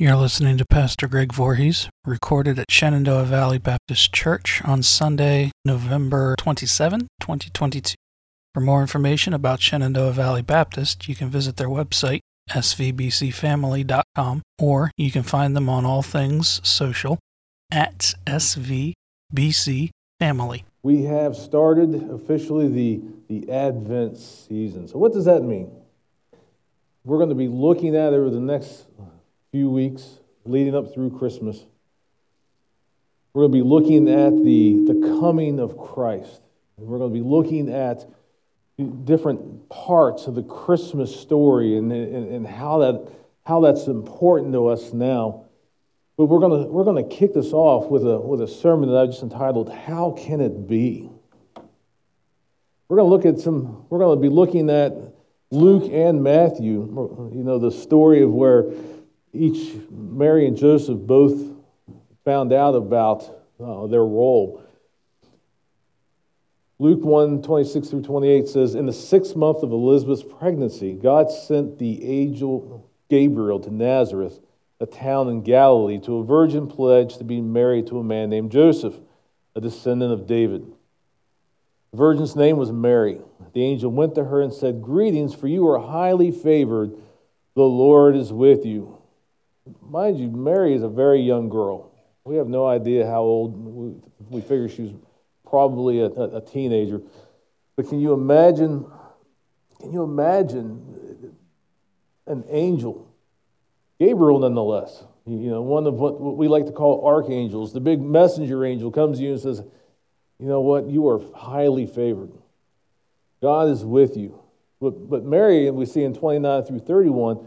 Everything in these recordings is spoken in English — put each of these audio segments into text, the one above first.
You're listening to Pastor Greg Voorhees, recorded at Shenandoah Valley Baptist Church on Sunday, November 27, 2022. For more information about Shenandoah Valley Baptist, you can visit their website, svbcfamily.com, or you can find them on all things social at svbcfamily. We have started officially the, the Advent season. So, what does that mean? We're going to be looking at over the next few weeks leading up through Christmas. We're going to be looking at the, the coming of Christ. And We're going to be looking at different parts of the Christmas story and, and, and how, that, how that's important to us now. But we're going to, we're going to kick this off with a, with a sermon that I just entitled, How Can It Be? We're going to look at some, we're going to be looking at Luke and Matthew, you know, the story of where each, Mary and Joseph both found out about uh, their role. Luke 1 26 through 28 says, In the sixth month of Elizabeth's pregnancy, God sent the angel Gabriel to Nazareth, a town in Galilee, to a virgin pledged to be married to a man named Joseph, a descendant of David. The virgin's name was Mary. The angel went to her and said, Greetings, for you are highly favored. The Lord is with you. Mind you, Mary is a very young girl. We have no idea how old. We, we figure she was probably a, a teenager. But can you imagine? Can you imagine an angel, Gabriel, nonetheless? You know, one of what we like to call archangels, the big messenger angel, comes to you and says, "You know what? You are highly favored. God is with you." But, but Mary, and we see in 29 through 31,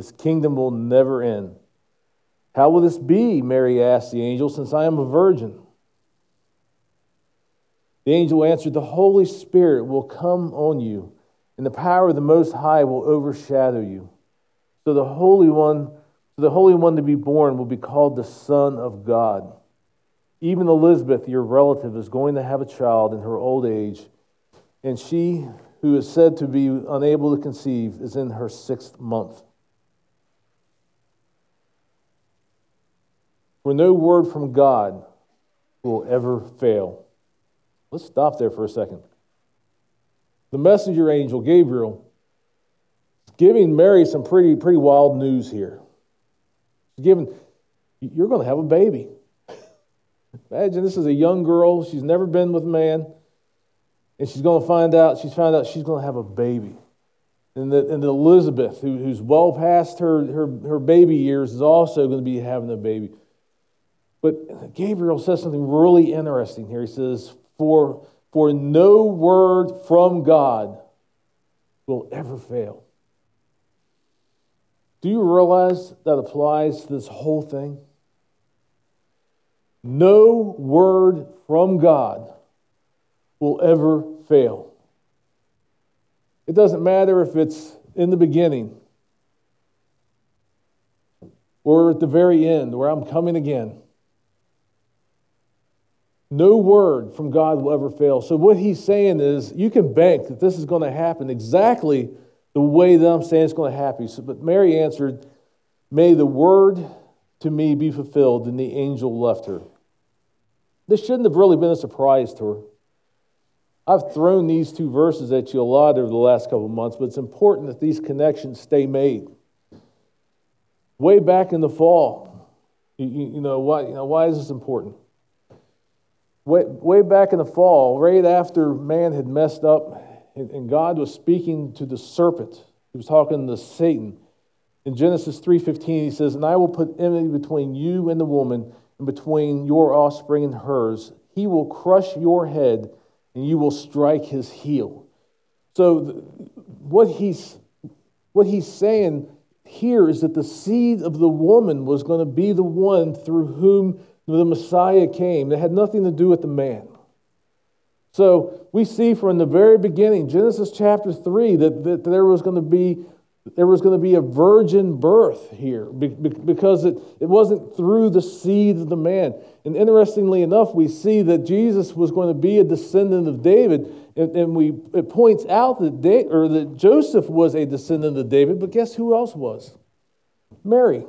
His kingdom will never end. How will this be? Mary asked the angel, since I am a virgin. The angel answered, The Holy Spirit will come on you, and the power of the Most High will overshadow you. So the Holy One, the Holy One to be born will be called the Son of God. Even Elizabeth, your relative, is going to have a child in her old age, and she, who is said to be unable to conceive, is in her sixth month. For no word from God will ever fail. Let's stop there for a second. The messenger angel, Gabriel, is giving Mary some pretty, pretty wild news here. He's giving, you're going to have a baby. Imagine this is a young girl. She's never been with a man. And she's going to find out, she's found out she's going to have a baby. And, that, and Elizabeth, who, who's well past her, her, her baby years, is also going to be having a baby. But Gabriel says something really interesting here. He says, For, for no word from God will ever fail. Do you realize that applies to this whole thing? No word from God will ever fail. It doesn't matter if it's in the beginning or at the very end where I'm coming again. No word from God will ever fail. So, what he's saying is, you can bank that this is going to happen exactly the way that I'm saying it's going to happen. So, but Mary answered, May the word to me be fulfilled. And the angel left her. This shouldn't have really been a surprise to her. I've thrown these two verses at you a lot over the last couple of months, but it's important that these connections stay made. Way back in the fall, you, you know, why, you know, why is this important? Way, way back in the fall, right after man had messed up, and, and God was speaking to the serpent. He was talking to Satan. In Genesis 3:15, he says, "And I will put enmity between you and the woman, and between your offspring and hers. He will crush your head, and you will strike his heel." So, what he's what he's saying here is that the seed of the woman was going to be the one through whom the Messiah came. that had nothing to do with the man. So we see from the very beginning, Genesis chapter 3, that, that there was going to be there was going to be a virgin birth here because it, it wasn't through the seed of the man. And interestingly enough, we see that Jesus was going to be a descendant of David. And, and we, it points out that, da- or that Joseph was a descendant of David, but guess who else was? Mary.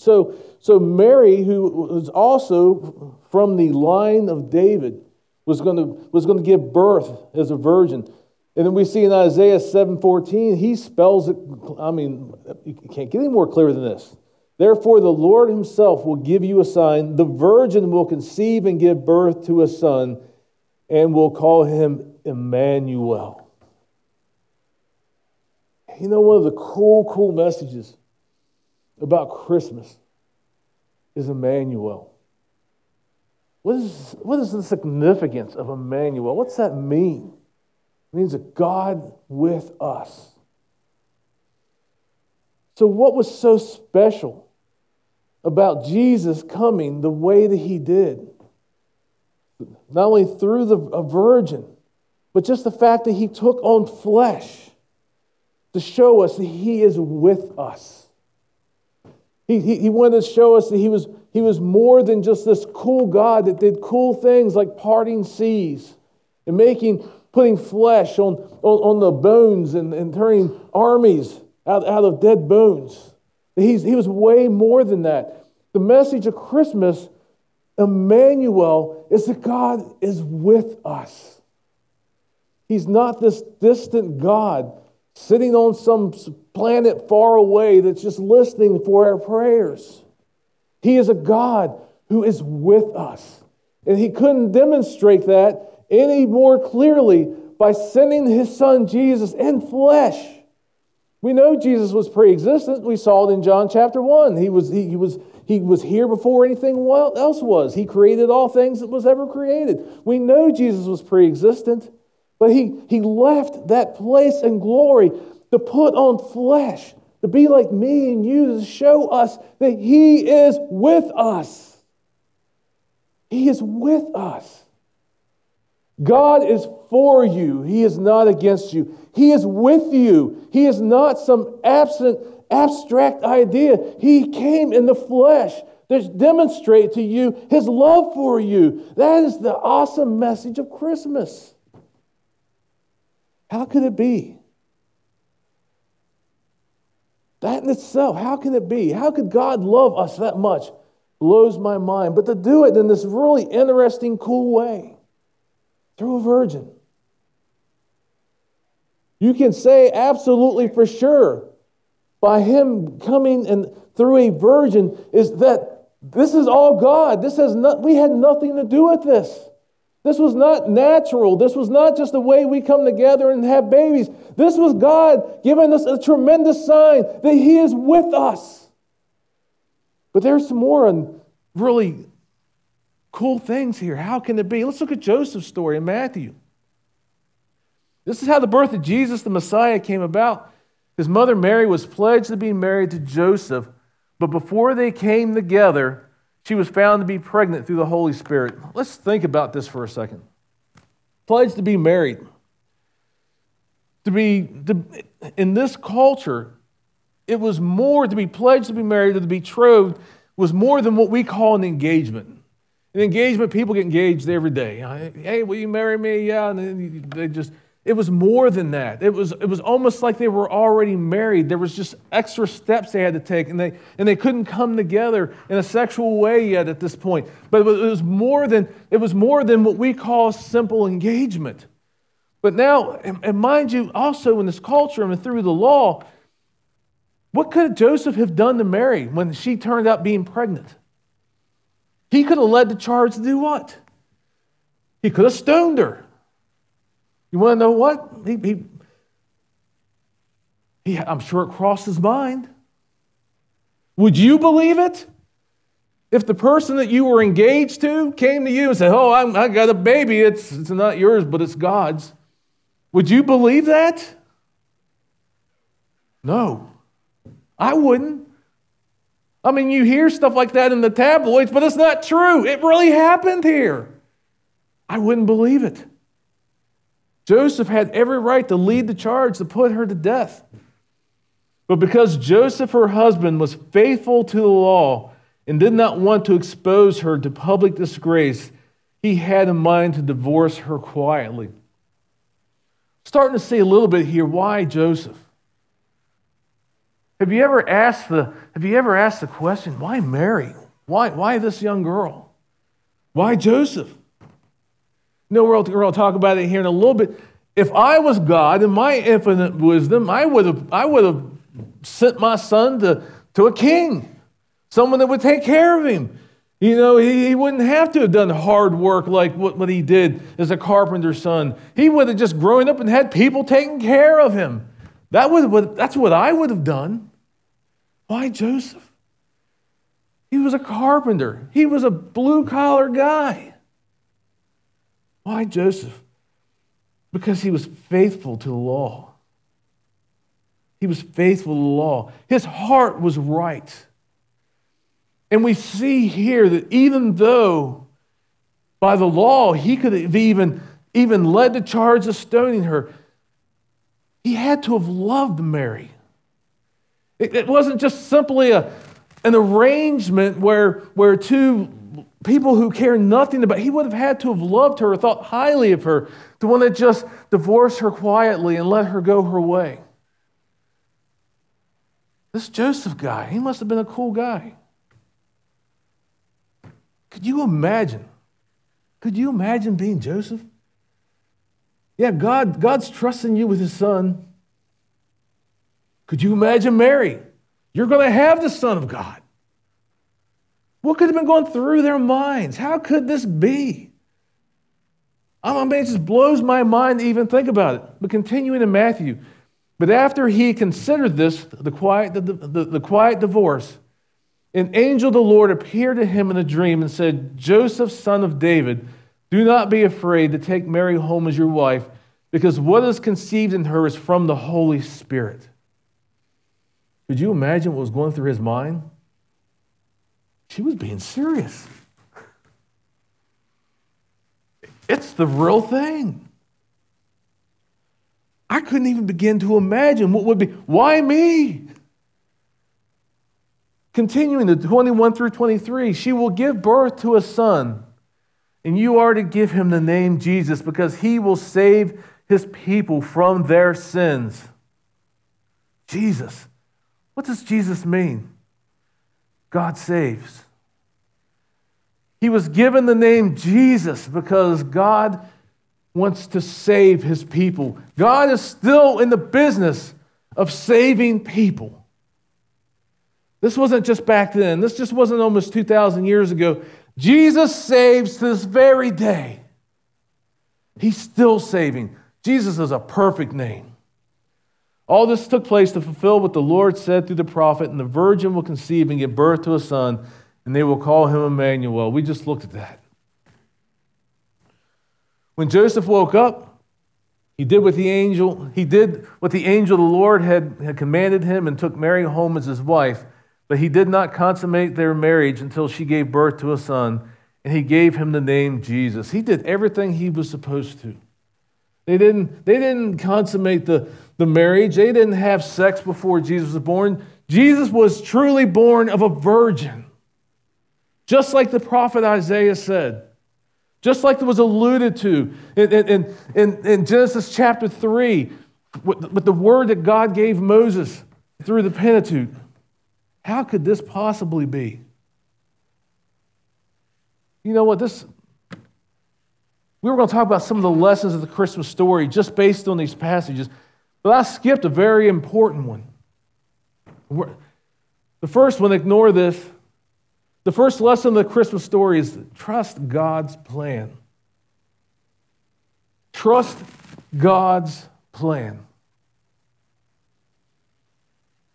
So, so Mary, who was also from the line of David, was going to, was going to give birth as a virgin. And then we see in Isaiah 7:14, he spells it, I mean, you can't get any more clear than this. Therefore, the Lord himself will give you a sign. The virgin will conceive and give birth to a son, and will call him Emmanuel. You know, one of the cool, cool messages about Christmas is Emmanuel. What is, what is the significance of Emmanuel? What's that mean? It means a God with us. So, what was so special about Jesus coming the way that he did? Not only through the, a virgin, but just the fact that he took on flesh to show us that he is with us. He, he, he wanted to show us that he was, he was more than just this cool God that did cool things like parting seas and making putting flesh on, on, on the bones and, and turning armies out, out of dead bones. He's, he was way more than that. The message of Christmas, Emmanuel, is that God is with us. He's not this distant God sitting on some planet far away that's just listening for our prayers. He is a God who is with us. And he couldn't demonstrate that any more clearly by sending his son Jesus in flesh. We know Jesus was pre-existent. We saw it in John chapter 1. He was, he, he, was, he was here before anything else was. He created all things that was ever created. We know Jesus was pre-existent, but he, he left that place and glory to put on flesh, to be like me and you, to show us that he is with us. He is with us. God is for you. He is not against you. He is with you. He is not some absent, abstract idea. He came in the flesh to demonstrate to you his love for you. That is the awesome message of Christmas. How could it be? That in itself, how can it be? How could God love us that much? Blows my mind. But to do it in this really interesting, cool way through a virgin. You can say absolutely for sure by him coming and through a virgin is that this is all God. This has not, we had nothing to do with this. This was not natural. This was not just the way we come together and have babies. This was God giving us a tremendous sign that He is with us. But there's some more and really cool things here. How can it be? Let's look at Joseph's story in Matthew. This is how the birth of Jesus, the Messiah, came about. His mother Mary was pledged to be married to Joseph, but before they came together, she was found to be pregnant through the Holy Spirit. Let's think about this for a second. Pledged to be married. To be to, in this culture, it was more to be pledged to be married or to be betrothed was more than what we call an engagement. In engagement, people get engaged every day. Hey, will you marry me? Yeah. And they just, it was more than that. It was, it was almost like they were already married. There was just extra steps they had to take, and they, and they couldn't come together in a sexual way yet at this point. But it was more than, it was more than what we call simple engagement. But now, and mind you, also in this culture and through the law, what could Joseph have done to Mary when she turned out being pregnant? He could have led the charge to do what? He could have stoned her. You want to know what? He, he, he, I'm sure it crossed his mind. Would you believe it? If the person that you were engaged to came to you and said, Oh, I'm, I got a baby, it's, it's not yours, but it's God's, would you believe that? No. I wouldn't. I mean, you hear stuff like that in the tabloids, but it's not true. It really happened here. I wouldn't believe it. Joseph had every right to lead the charge to put her to death. But because Joseph, her husband, was faithful to the law and did not want to expose her to public disgrace, he had in mind to divorce her quietly. Starting to see a little bit here why Joseph? Have you ever asked the, have you ever asked the question, why Mary? Why, why this young girl? Why Joseph? Know, we'll, we'll talk about it here in a little bit. If I was God in my infinite wisdom, I would have, I would have sent my son to, to a king, someone that would take care of him. You know, he, he wouldn't have to have done hard work like what, what he did as a carpenter's son. He would have just grown up and had people taking care of him. That would, that's what I would have done. Why Joseph? He was a carpenter, he was a blue collar guy. Why Joseph? Because he was faithful to the law. He was faithful to the law. His heart was right. And we see here that even though by the law he could have even, even led the charge of stoning her, he had to have loved Mary. It, it wasn't just simply a, an arrangement where, where two people who care nothing about he would have had to have loved her or thought highly of her to want to just divorce her quietly and let her go her way. This joseph guy he must have been a cool guy. Could you imagine? Could you imagine being joseph? Yeah god god's trusting you with his son. Could you imagine Mary? You're going to have the Son of God. What could have been going through their minds? How could this be? I mean, it just blows my mind to even think about it. But continuing in Matthew, but after he considered this, the quiet, the, the, the quiet divorce, an angel of the Lord appeared to him in a dream and said, Joseph, son of David, do not be afraid to take Mary home as your wife, because what is conceived in her is from the Holy Spirit. Could you imagine what was going through his mind? She was being serious. It's the real thing. I couldn't even begin to imagine what would be. Why me? Continuing to 21 through 23, she will give birth to a son, and you are to give him the name Jesus because he will save his people from their sins. Jesus. What does Jesus mean? God saves. He was given the name Jesus because God wants to save his people. God is still in the business of saving people. This wasn't just back then, this just wasn't almost 2,000 years ago. Jesus saves to this very day. He's still saving. Jesus is a perfect name. All this took place to fulfill what the Lord said through the prophet, and the virgin will conceive and give birth to a son, and they will call him Emmanuel. We just looked at that. When Joseph woke up, he did what the angel, he did what the angel of the Lord had, had commanded him and took Mary home as his wife, but he did not consummate their marriage until she gave birth to a son, and he gave him the name Jesus. He did everything he was supposed to. They didn't, they didn't consummate the, the marriage. They didn't have sex before Jesus was born. Jesus was truly born of a virgin. Just like the prophet Isaiah said. Just like it was alluded to in, in, in, in Genesis chapter 3, with, with the word that God gave Moses through the Pentateuch. How could this possibly be? You know what? This, we were going to talk about some of the lessons of the Christmas story just based on these passages, but I skipped a very important one. The first one, ignore this. The first lesson of the Christmas story is trust God's plan. Trust God's plan.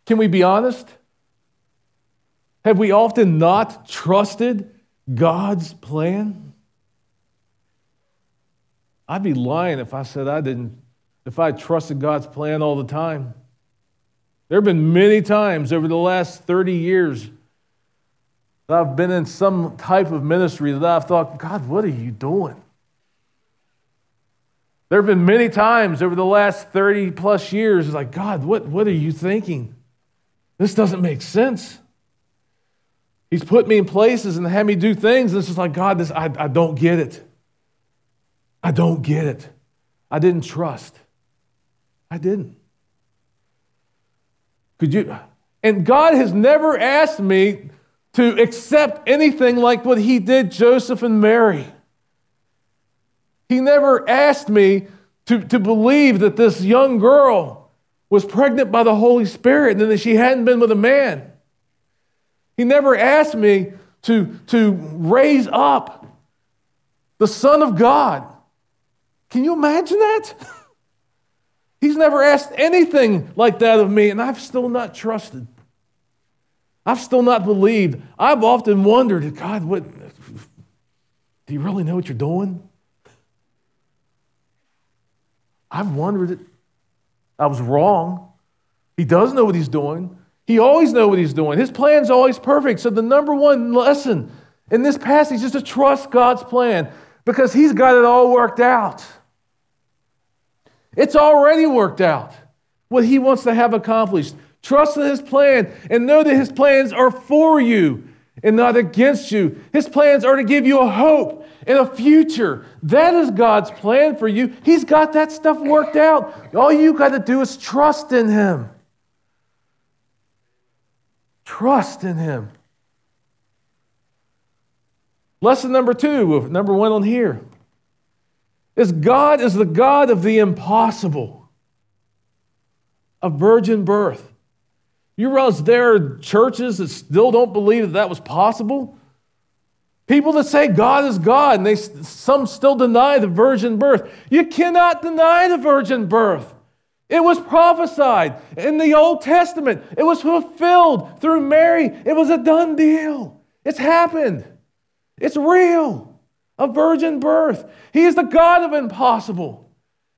Can we be honest? Have we often not trusted God's plan? I'd be lying if I said I didn't, if I trusted God's plan all the time. There have been many times over the last 30 years that I've been in some type of ministry that I've thought, God, what are you doing? There have been many times over the last 30 plus years, like, God, what, what are you thinking? This doesn't make sense. He's put me in places and had me do things, and it's just like, God, this, I, I don't get it. I don't get it. I didn't trust. I didn't. Could you? And God has never asked me to accept anything like what He did Joseph and Mary. He never asked me to, to believe that this young girl was pregnant by the Holy Spirit and that she hadn't been with a man. He never asked me to, to raise up the Son of God. Can you imagine that? He's never asked anything like that of me, and I've still not trusted. I've still not believed. I've often wondered, God, what do you really know what you're doing? I've wondered it. I was wrong. He does know what he's doing. He always knows what he's doing. His plan's always perfect. So the number one lesson in this passage is to trust God's plan because he's got it all worked out. It's already worked out what he wants to have accomplished. Trust in his plan and know that his plans are for you and not against you. His plans are to give you a hope and a future. That is God's plan for you. He's got that stuff worked out. All you got to do is trust in him. Trust in him. Lesson number two, number one on here, is God is the God of the impossible, of virgin birth. You realize there are churches that still don't believe that that was possible? People that say God is God, and they, some still deny the virgin birth. You cannot deny the virgin birth. It was prophesied in the Old Testament. It was fulfilled through Mary. It was a done deal. It's happened. It's real. A virgin birth. He is the God of impossible.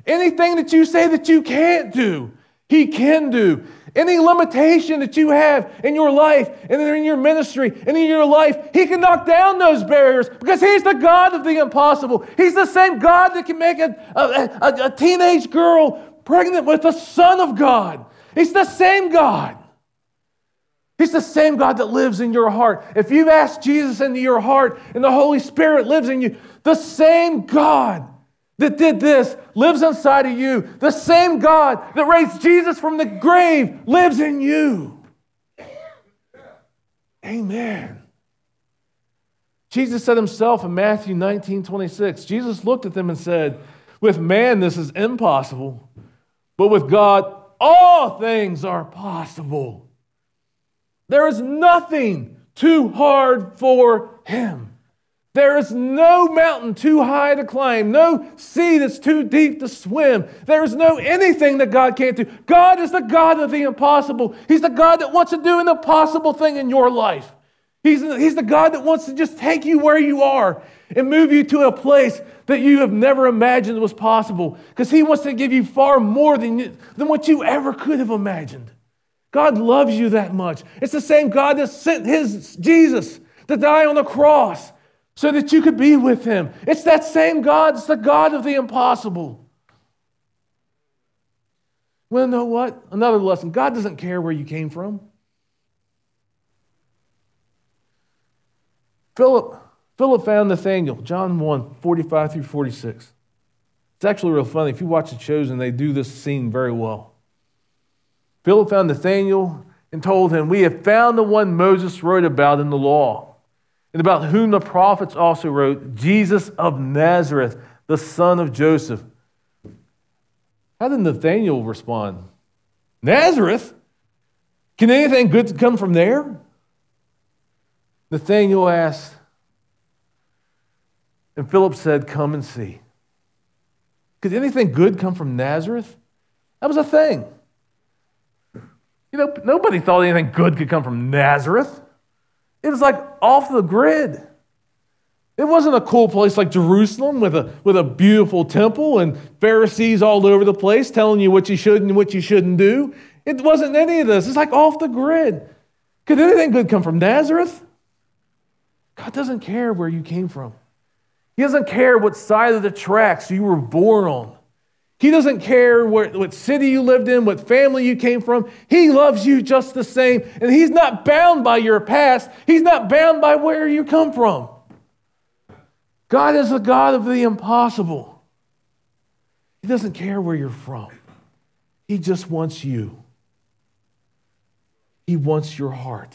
Anything that you say that you can't do, He can do. Any limitation that you have in your life and in your ministry and in your life, He can knock down those barriers because He's the God of the impossible. He's the same God that can make a, a, a, a teenage girl pregnant with the Son of God. He's the same God. He's the same God that lives in your heart. If you've asked Jesus into your heart and the Holy Spirit lives in you, the same God that did this lives inside of you. The same God that raised Jesus from the grave lives in you. Amen. Jesus said himself in Matthew 19 26, Jesus looked at them and said, With man, this is impossible but with God, all things are possible. There is nothing too hard for Him. There is no mountain too high to climb, no sea that's too deep to swim. There is no anything that God can't do. God is the God of the impossible. He's the God that wants to do an impossible thing in your life. He's, he's the God that wants to just take you where you are and move you to a place that you have never imagined was possible because He wants to give you far more than, than what you ever could have imagined. God loves you that much. It's the same God that sent His Jesus to die on the cross so that you could be with Him. It's that same God, it's the God of the impossible. Well, know what? Another lesson God doesn't care where you came from. Philip Philip found Nathanael, John 1, 45 through 46. It's actually real funny. If you watch the shows, and they do this scene very well. Philip found Nathanael and told him, We have found the one Moses wrote about in the law, and about whom the prophets also wrote, Jesus of Nazareth, the son of Joseph. How did Nathanael respond? Nazareth? Can anything good come from there? Nathanael asked, and Philip said, Come and see. Could anything good come from Nazareth? That was a thing. You know, nobody thought anything good could come from Nazareth. It was like off the grid. It wasn't a cool place like Jerusalem with a, with a beautiful temple and Pharisees all over the place telling you what you should and what you shouldn't do. It wasn't any of this. It's like off the grid. Could anything good come from Nazareth? God doesn't care where you came from. He doesn't care what side of the tracks you were born on. He doesn't care what, what city you lived in, what family you came from. He loves you just the same. And He's not bound by your past, He's not bound by where you come from. God is the God of the impossible. He doesn't care where you're from, He just wants you. He wants your heart.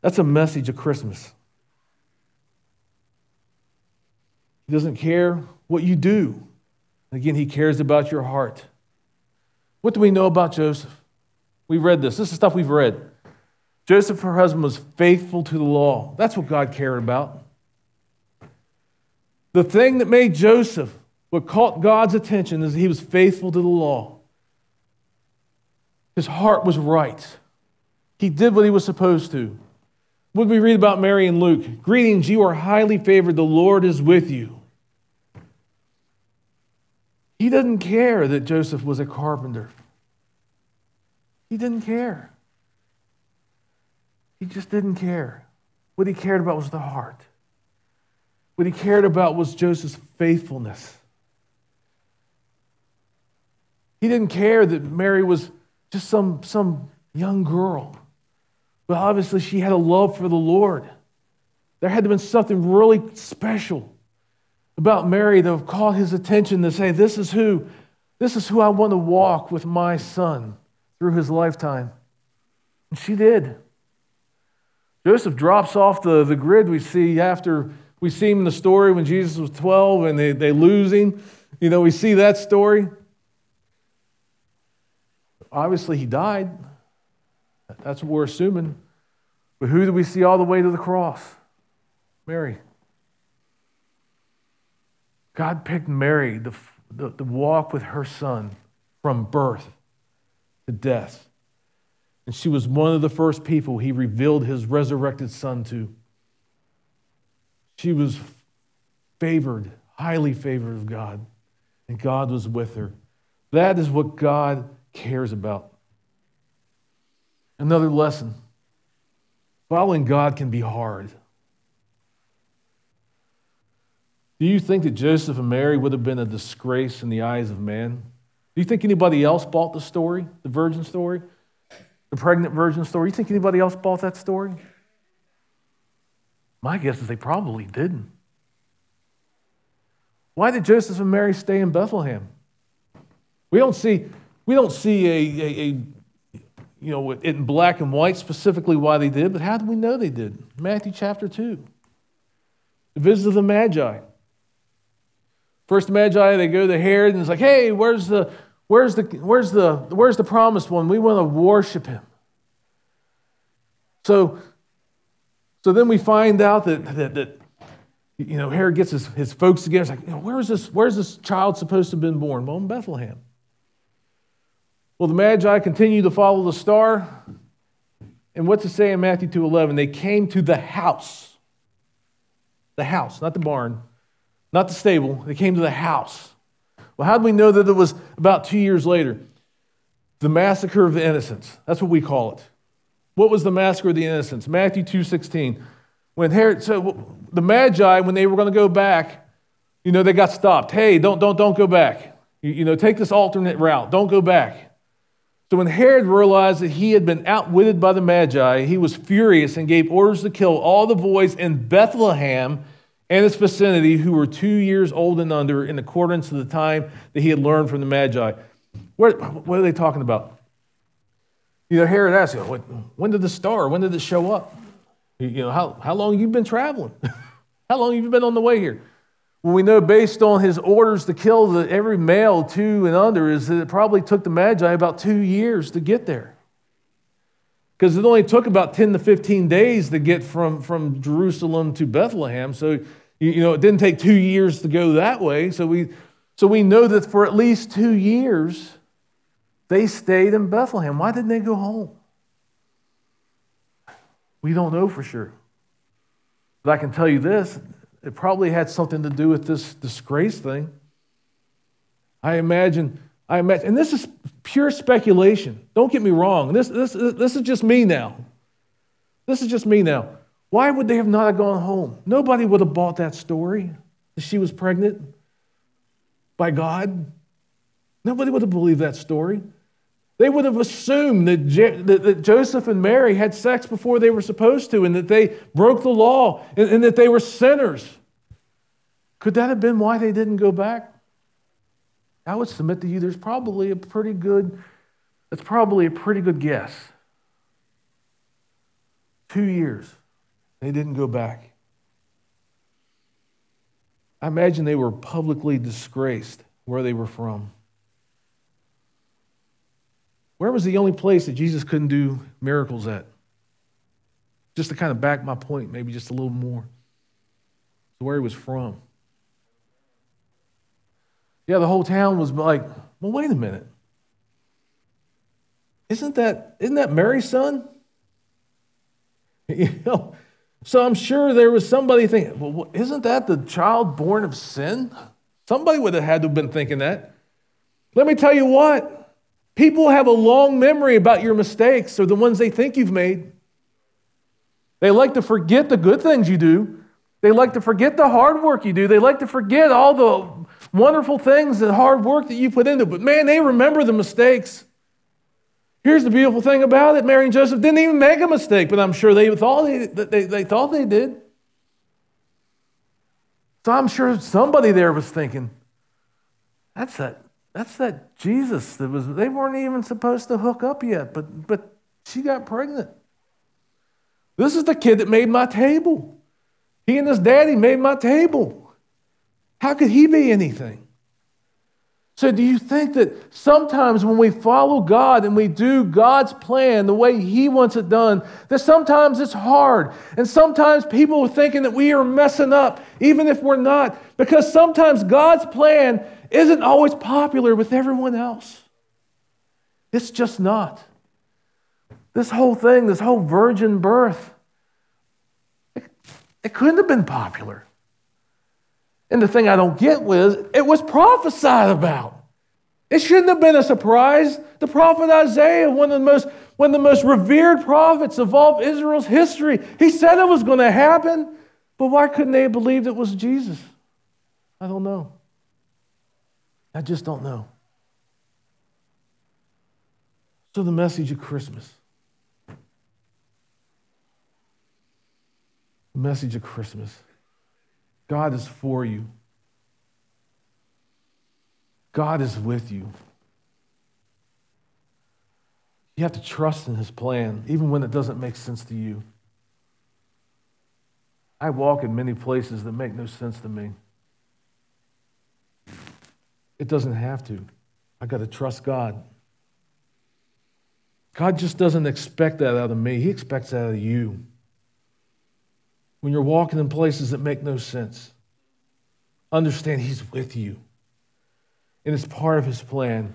That's a message of Christmas. He doesn't care what you do. Again, he cares about your heart. What do we know about Joseph? We've read this. This is stuff we've read. Joseph, her husband, was faithful to the law. That's what God cared about. The thing that made Joseph, what caught God's attention, is he was faithful to the law. His heart was right. He did what he was supposed to. What we read about Mary and Luke? Greetings, you are highly favored. The Lord is with you. He didn't care that Joseph was a carpenter. He didn't care. He just didn't care. What he cared about was the heart. What he cared about was Joseph's faithfulness. He didn't care that Mary was just some, some young girl. But obviously, she had a love for the Lord. There had to have been something really special about Mary that caught his attention to say, This is who, this is who I want to walk with my son through his lifetime. And she did. Joseph drops off the, the grid we see after we see him in the story when Jesus was 12 and they, they lose him. You know, we see that story. Obviously, he died. That's what we're assuming. But who do we see all the way to the cross? Mary. God picked Mary to, to, walk with her son from birth to death. And she was one of the first people he revealed his resurrected son to. She was favored, highly favored of God, and God was with her. That is what God cares about. Another lesson following God can be hard. Do you think that Joseph and Mary would have been a disgrace in the eyes of man? Do you think anybody else bought the story, the virgin story, the pregnant virgin story? You think anybody else bought that story? My guess is they probably didn't. Why did Joseph and Mary stay in Bethlehem? We don't see, we don't see a, a, a you know, in black and white specifically why they did, but how do we know they did? Matthew chapter 2. The visit of the Magi. First Magi, they go to Herod and it's like, hey, where's the where's the where's the where's the promised one? We want to worship him. So so then we find out that that, that you know Herod gets his, his folks together. It's like, you know, where is this where's this child supposed to have been born? Well, in Bethlehem. Well, the Magi continue to follow the star. And what's it say in Matthew 2:11? They came to the house. The house, not the barn not the stable. They came to the house. Well, how do we know that it was about two years later? The massacre of the innocents. That's what we call it. What was the massacre of the innocents? Matthew 2.16. When Herod, so the Magi, when they were going to go back, you know, they got stopped. Hey, don't, don't, don't go back. You, you know, take this alternate route. Don't go back. So when Herod realized that he had been outwitted by the Magi, he was furious and gave orders to kill all the boys in Bethlehem and its vicinity who were two years old and under in accordance to the time that he had learned from the Magi. What, what are they talking about? You know, Herod asked, know, when did the star, when did it show up? You know, how, how long you been traveling? how long have you been on the way here? Well, we know based on his orders to kill the, every male two and under is that it probably took the Magi about two years to get there because it only took about 10 to 15 days to get from, from Jerusalem to Bethlehem. So, you, you know, it didn't take two years to go that way. So we, so we know that for at least two years, they stayed in Bethlehem. Why didn't they go home? We don't know for sure. But I can tell you this it probably had something to do with this disgrace thing. I imagine, I imagine, and this is pure speculation. Don't get me wrong. This, this, this is just me now. This is just me now. Why would they have not gone home? Nobody would have bought that story that she was pregnant by God. Nobody would have believed that story. They would have assumed that, Je- that, Joseph and Mary had sex before they were supposed to and that they broke the law and, and that they were sinners. Could that have been why they didn't go back? I would submit to you there's probably a pretty good, that's probably a pretty good guess. Two years. They didn't go back. I imagine they were publicly disgraced where they were from. Where was the only place that Jesus couldn't do miracles at? Just to kind of back my point, maybe just a little more. Where he was from. Yeah, the whole town was like, well, wait a minute. Isn't that, isn't that Mary's son? You know, so I'm sure there was somebody thinking, well, isn't that the child born of sin? Somebody would have had to have been thinking that. Let me tell you what, people have a long memory about your mistakes or the ones they think you've made. They like to forget the good things you do. They like to forget the hard work you do. They like to forget all the wonderful things and hard work that you put into it. But man, they remember the mistakes. Here's the beautiful thing about it Mary and Joseph didn't even make a mistake, but I'm sure they thought they, they, they thought they did. So I'm sure somebody there was thinking, that's that, that's that Jesus that was, they weren't even supposed to hook up yet, but, but she got pregnant. This is the kid that made my table. He and his daddy made my table. How could he be anything? So, do you think that sometimes when we follow God and we do God's plan the way He wants it done, that sometimes it's hard? And sometimes people are thinking that we are messing up, even if we're not, because sometimes God's plan isn't always popular with everyone else. It's just not. This whole thing, this whole virgin birth, it, it couldn't have been popular. And the thing I don't get was it was prophesied about. It shouldn't have been a surprise. The prophet Isaiah, one of the most, one of the most revered prophets of all Israel's history, he said it was going to happen. But why couldn't they have believed it was Jesus? I don't know. I just don't know. So, the message of Christmas. The message of Christmas. God is for you. God is with you. You have to trust in His plan, even when it doesn't make sense to you. I walk in many places that make no sense to me. It doesn't have to. I got to trust God. God just doesn't expect that out of me, He expects that out of you when you're walking in places that make no sense. Understand He's with you, and it's part of His plan.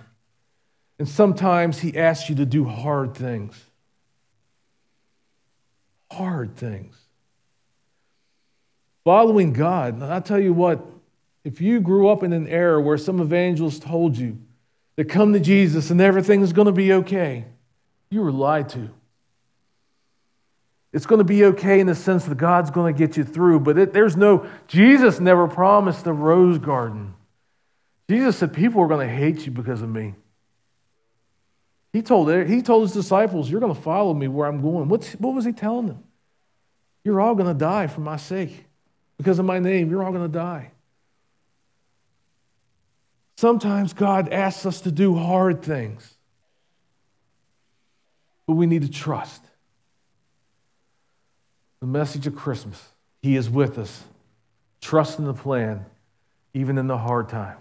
And sometimes He asks you to do hard things. Hard things. Following God, I'll tell you what, if you grew up in an era where some evangelists told you to come to Jesus and everything is going to be okay, you were lied to. It's going to be okay in the sense that God's going to get you through, but it, there's no, Jesus never promised the rose garden. Jesus said, People are going to hate you because of me. He told, he told his disciples, You're going to follow me where I'm going. What's, what was he telling them? You're all going to die for my sake. Because of my name, you're all going to die. Sometimes God asks us to do hard things, but we need to trust the message of Christmas. He is with us. Trust in the plan, even in the hard times.